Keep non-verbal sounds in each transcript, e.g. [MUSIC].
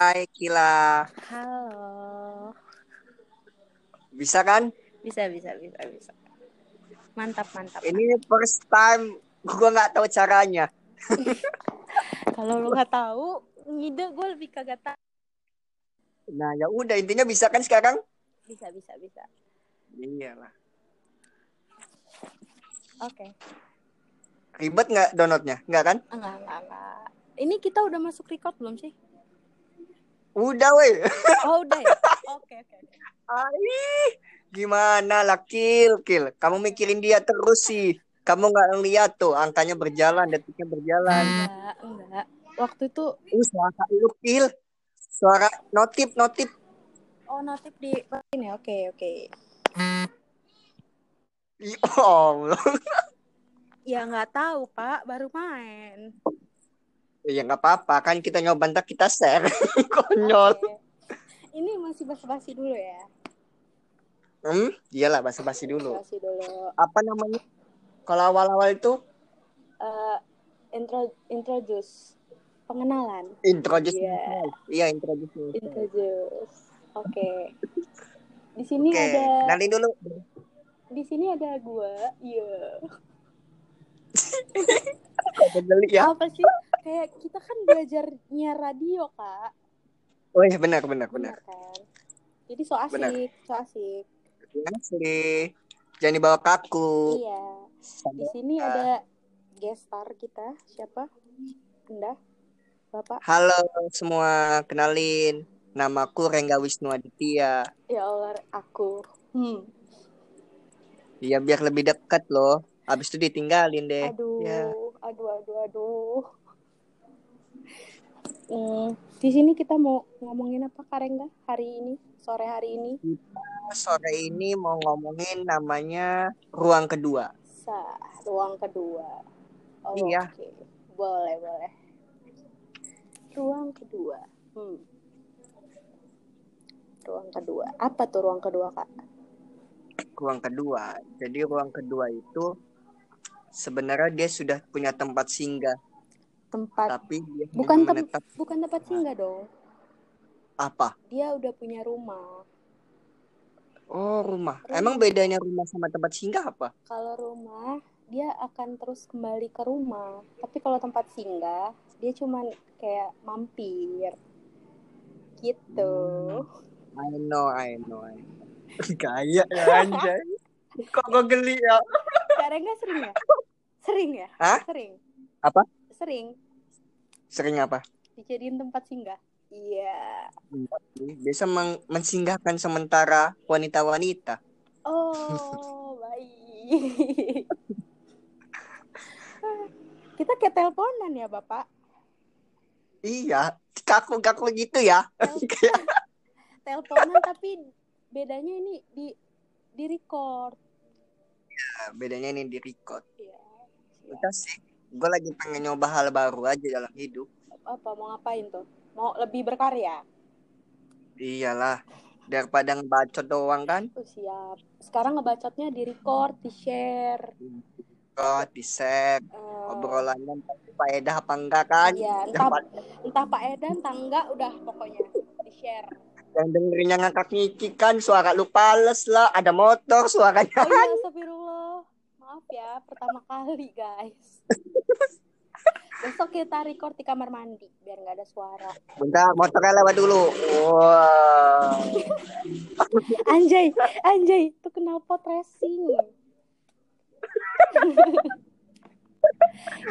Hai Kila. Halo. Bisa kan? Bisa, bisa, bisa, bisa. Mantap, mantap. Ini first time gua nggak tahu caranya. [LAUGHS] Kalau lu nggak tahu, ngide gue lebih kagak tahu. Nah, ya udah intinya bisa kan sekarang? Bisa, bisa, bisa. Iyalah. Oke. Ribet nggak downloadnya? Nggak kan? Enggak, enggak, enggak. Ini kita udah masuk record belum sih? Udah weh. [LAUGHS] Oh, udah ya? Oke, oke, oke. Ai, gimana lah Kil, Kil. Kamu mikirin dia terus sih. Kamu nggak ngeliat tuh angkanya berjalan, detiknya berjalan. Enggak, enggak. Waktu itu, Uh, suara lu Kil. Suara notif, notif. oh notif di ini oke, oke. Ya [LAUGHS] Allah. Ya nggak tahu, Pak. Baru main. Ya nggak apa-apa kan kita nyoba ntar kita share. [LAUGHS] Konyol. Oke. Ini masih basa-basi dulu ya. Hmm, iyalah basa-basi dulu. Basa-basi dulu. Apa namanya? Kalau awal-awal itu Eh, intro, introduce. Pengenalan. introduce Iya. yourself. Iya, introduce. Introduce. Oke. Di sini Oke, ada kenalin dulu. di sini ada gua. Iya. [LAUGHS] Geli ya? Apa sih? Kayak kita kan belajarnya radio, Kak. Oh iya, benar, benar, benar. Benar kan? Jadi so asik, Benar. so asik. Asli. Jangan dibawa kaku. Iya. Di sini ada guest star kita. Siapa? Anda? Bapak? Halo semua, kenalin. Namaku Rengga Wisnu Aditya. Ya Allah, aku. Hmm. Ya biar lebih dekat loh. Habis itu ditinggalin deh. Aduh, Ya. aduh, aduh, aduh. Hmm, di sini kita mau ngomongin apa, Kak Rengga? Hari ini, sore hari ini. Sore ini mau ngomongin namanya ruang kedua. Sa, ruang kedua. Oh, Iya. Oke, boleh, boleh. Ruang kedua. Hmm. Ruang kedua. Apa tuh ruang kedua, Kak? Ruang kedua. Jadi ruang kedua itu sebenarnya dia sudah punya tempat singgah, Tempat tapi dia bukan tem menetap bukan tempat singgah dong. apa? Dia udah punya rumah. Oh, rumah. Rumah. Emang bedanya rumah sama tempat singgah apa? Kalau rumah, dia akan terus kembali ke rumah. Tapi kalau tempat singgah, dia cuman kayak mampir. Gitu. I know, I know, I know. [LAUGHS] Gaya ya anjay. [LAUGHS] Kok gue geli ya? Kak Rengga sering ya? [LAUGHS] Sering ya? Hah? Sering. Apa? Sering Sering apa? dijadiin tempat singgah. Iya. Biasa meng- mensinggahkan sementara wanita-wanita. Oh, [LAUGHS] baik. Kita kayak teleponan ya, Bapak. Iya, kaku-kaku gitu ya. Tel- teleponan tapi bedanya ini di di record. bedanya ini di record. Iya. Kita sih, gue lagi pengen nyoba hal baru aja dalam hidup. Apa mau ngapain tuh? Mau lebih berkarya? Iyalah, daripada ngebacot doang kan. Oh, siap. Sekarang ngebacotnya di record, di share. Oh, di share, Eh, obrolannya entah faedah apa enggak kan. Iya, entah, Dapat entah Pak Edan, entah enggak, udah pokoknya di share. yang dengerinnya ngakak ngiki kan, suara lu pales lah, ada motor suaranya. Oh iya, [LAUGHS] ya, pertama kali guys. [LAUGHS] Besok kita record di kamar mandi biar nggak ada suara. Bentar, motornya lewat dulu. Wah. Anjay, anjay, itu knalpot racing. [LAUGHS]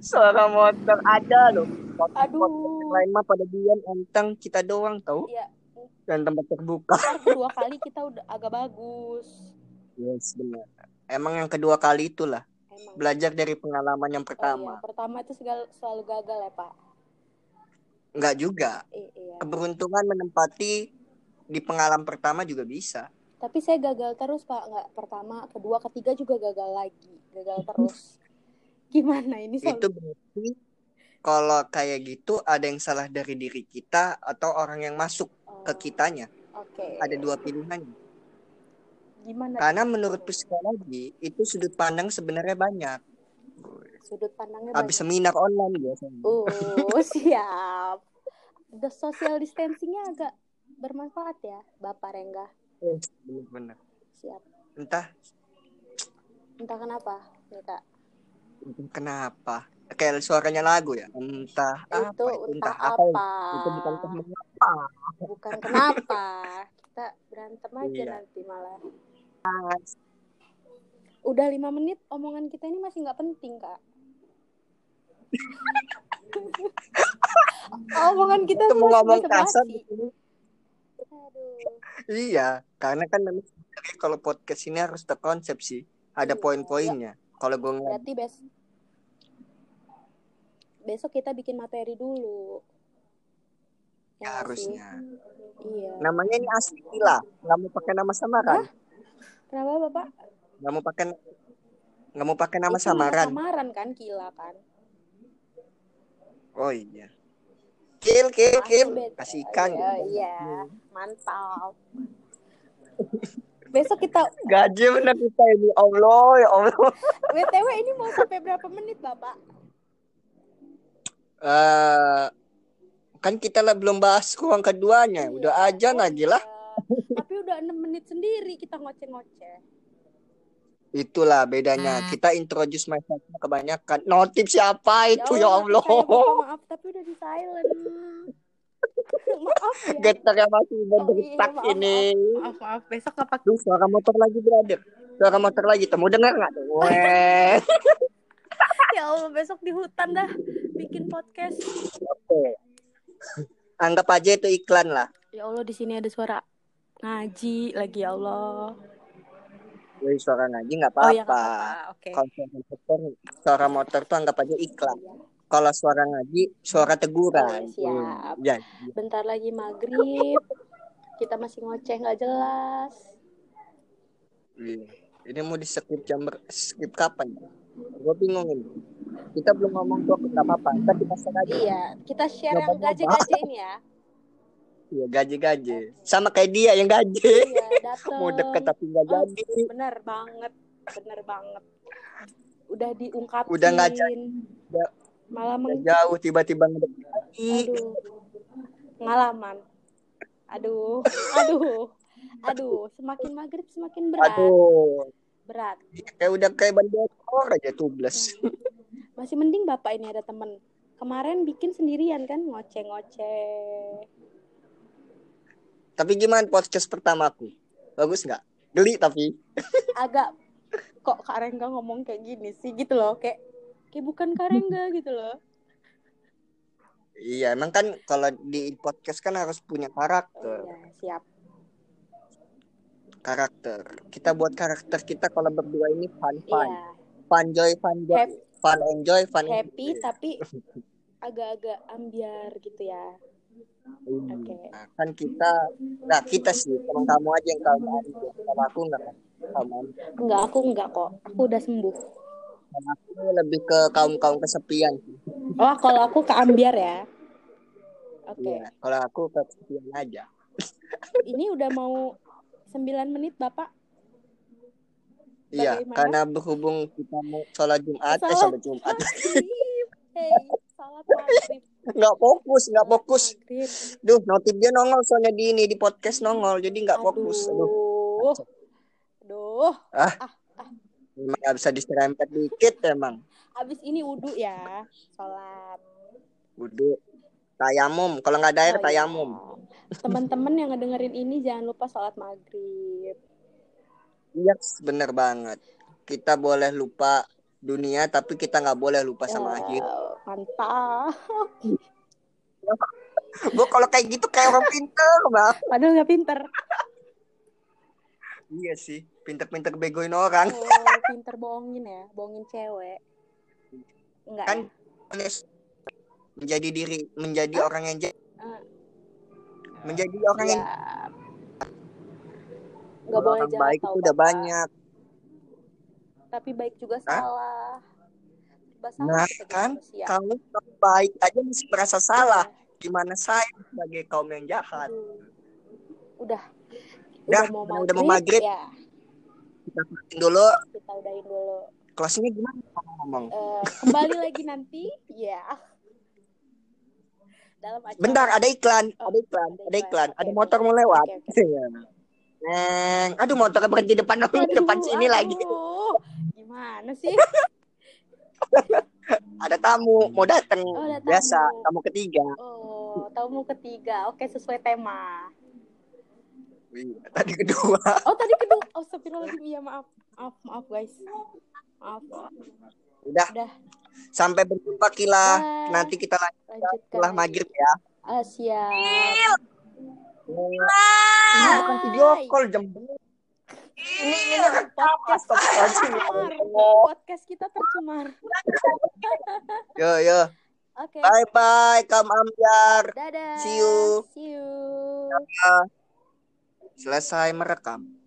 Suara motor ada loh. Motor Aduh. yang lain mah pada diam enteng kita doang tau. Iya, Dan tempat terbuka. kedua kali kita udah agak bagus. Yes, benar. Emang yang kedua kali itulah Emang. belajar dari pengalaman yang Oh, iya. pertama. Pertama itu segala, selalu gagal ya Pak. Enggak juga. I- iya. Keberuntungan menempati di pengalaman pertama juga bisa. Tapi saya gagal terus Pak. Nggak pertama, kedua, ketiga juga gagal lagi. Gagal terus. [LAUGHS] Gimana ini Itu soal? berarti kalau kayak gitu ada yang salah dari diri kita atau orang yang masuk Oh, ke kitanya. Oke. Ada dua pilihan. Gimana? Karena menurut psikologi itu sudut pandang sebenarnya banyak. Sudut pandangnya Habis banyak. seminar online biasanya. Uh, [LAUGHS] siap. the social distancingnya agak bermanfaat ya, Bapak Rengga. bener-bener Siap. entah Entah kenapa, nih Kak. kenapa kayak suaranya lagu ya entah itu apa itu entah entah apa. apa itu bukan kenapa Bukan kenapa. [LAUGHS] Kita berantem aja Iya. nanti malah. Udah lima menit, omongan kita ini masih nggak penting, Kak. [LAUGHS] omongan kita Itu mau ngomong kasar di sini. Aduh. iya karena kan memang kalau podcast ini harus terkonsep sih ada Iya. poin-poinnya kalau gue Berarti bes besok kita bikin materi dulu. ya Ya harusnya Iya. namanya ini asli gila nggak mau pakai nama samaran Kenapa Bapak? nggak mau pakai nggak mau pakai nama Itu samaran samaran kan Kila kan. oh iya kill kill Masih kill kasih ikan Iya, iya. Mantap. Besok kita gaji bener kita ini allah ya allah WTW ini mau sampai berapa menit, Bapak? Eh, kan kita lah belum bahas ruang keduanya Iya. udah aja Oh, lagi lah udah 6 menit sendiri kita ngoceh-ngoceh. itulah bedanya kita introduce myself kebanyakan notif siapa itu ya allah Saya Bapak, maaf tapi udah di silent. [LAUGHS] maaf ya. getar yang masih Oh, iya, berdetak maaf, ini Maaf, maaf. Besok apa? Duh, suara motor lagi brother suara motor lagi temu dengar nggak [LAUGHS] Weh. [LAUGHS] Ya Allah, besok di hutan dah bikin podcast. Oke. anggap aja itu iklan lah Ya Allah, di sini ada suara ngaji lagi ya Allah. Wih, suara ngaji nggak Oh ya nggak apa-apa apa-apa. Oke. kalau suara motor suara motor tuh anggap aja iklan Iya. kalau suara ngaji suara teguran Oh, siap. Hmm, ya Bentar lagi maghrib. Kita masih ngoceh nggak jelas. Iya. Ini mau di skip jam ber- skip kapan? Gue bingung ini. Kita belum ngomong tuh nggak apa-apa. Ntar kita share aja. Iya, kita share yang ini ya. Iya gaji-gaji. Sama kayak dia yang gaji. Iya, mau [LAUGHS] deket tapi nggak Oh, jadi. bener banget, bener banget. Udah diungkapin. Udah nggak jadi. Malah meng... jauh tiba-tiba ngedeket lagi. Aduh, pengalaman. Aduh, aduh, aduh. Semakin maghrib semakin berat. Aduh. Berat. Kayak udah kayak ban motor aja tubles. [LAUGHS] Masih mending bapak ini ada temen. Kemarin bikin sendirian kan, ngoceh-ngoceh. Tapi gimana podcast pertamaku? Bagus nggak? Geli tapi. Agak kok Kak Rengga ngomong kayak gini sih gitu loh, kayak kayak bukan Kak Rengga [LAUGHS] gitu loh. Iya, emang kan kalau di podcast kan harus punya karakter. Iya, siap. Karakter. Kita buat karakter kita kalau berdua ini fun fun. Iya, Fun joy, fun joy. Happy. Fun enjoy, fun happy enjoy. [LAUGHS] tapi agak-agak ambiar gitu ya. Oke. Nah, kan kita, nah kita sih, teman kamu aja yang ambil. Kalau aku nggak kamu ambil. Enggak, aku enggak kok. Aku udah sembuh. Kalau aku lebih ke kaum kaum kesepian. Oh, kalau aku ke ambiar ya. Oke. Iya. Kalau aku kesepian aja. Ini udah mau 9 menit, Bapak. Iya, karena berhubung kita mau sholat Jumat, eh Salat sholat Jumat. Hey, salat maghrib. nggak fokus, nggak fokus. Maghrib. Duh, notif dia nongol soalnya di ini di podcast nongol, jadi nggak fokus. Aduh, Aduh. Aduh. emang nggak bisa diserempet dikit emang. Abis ini wudhu ya. Salat. Udah, tayamum. Kalau nggak ada air, Oh, iya. tayamum. Teman-teman yang ngedengerin ini jangan lupa salat maghrib. Iya, bener banget. Kita boleh lupa dunia, tapi kita nggak boleh lupa sama Ya, akhir. Mantap. Gue kalau kayak gitu kayak orang pinter, bang. Padahal nggak pinter. Iya sih, pinter-pinter begoin orang. Oh, pinter bohongin ya, bohongin cewek. Enggak Kan ya? menjadi diri, menjadi orang yang Eh. menjadi orang yang Ya. Nggak boleh orang jahat baik itu udah banyak. Tapi baik juga Hah? salah. Serba salah Nah, kan manusia. kamu baik aja masih merasa salah. Iya. Gimana saya sebagai kaum yang jahat? Aduh. Udah. Udah, mau udah- maghrib, udah mau maghrib. Ya, Kita closing dulu. kita udahin dulu. Closingnya gimana ngomong? Eh, kembali lagi nanti. Ya. dalam acara. Bentar, ada iklan, Oh, ada iklan, ada ada iklan. iklan, Oke, ada motor mau lewat. Oke, oke. Iya. Neng, aduh motornya berhenti depan [LAUGHS] depan Aduh, sini lagi. aduh. Gimana sih? [LAUGHS] Ada tamu mau datang. Oh, ada Biasa, tamu. tamu ketiga. Oh, tamu ketiga. Oke, sesuai tema. Wih, Tadi kedua. Oh, tadi kedua. Oh, astagfirullahaladzim. Iya, maaf. Maaf, maaf, guys. Maaf. Udah, Udah, sampai berjumpa Kila. Dah. Nanti kita lanjut lanjutkan. setelah maghrib ya. Ah, siap. Ini bukan video call jam ini ini Podcast kita tercemar. Podcast kita tercemar. Yo yo. Oke. Bye bye Kam Amjar. Dadah. See you. See you. Selesai merekam.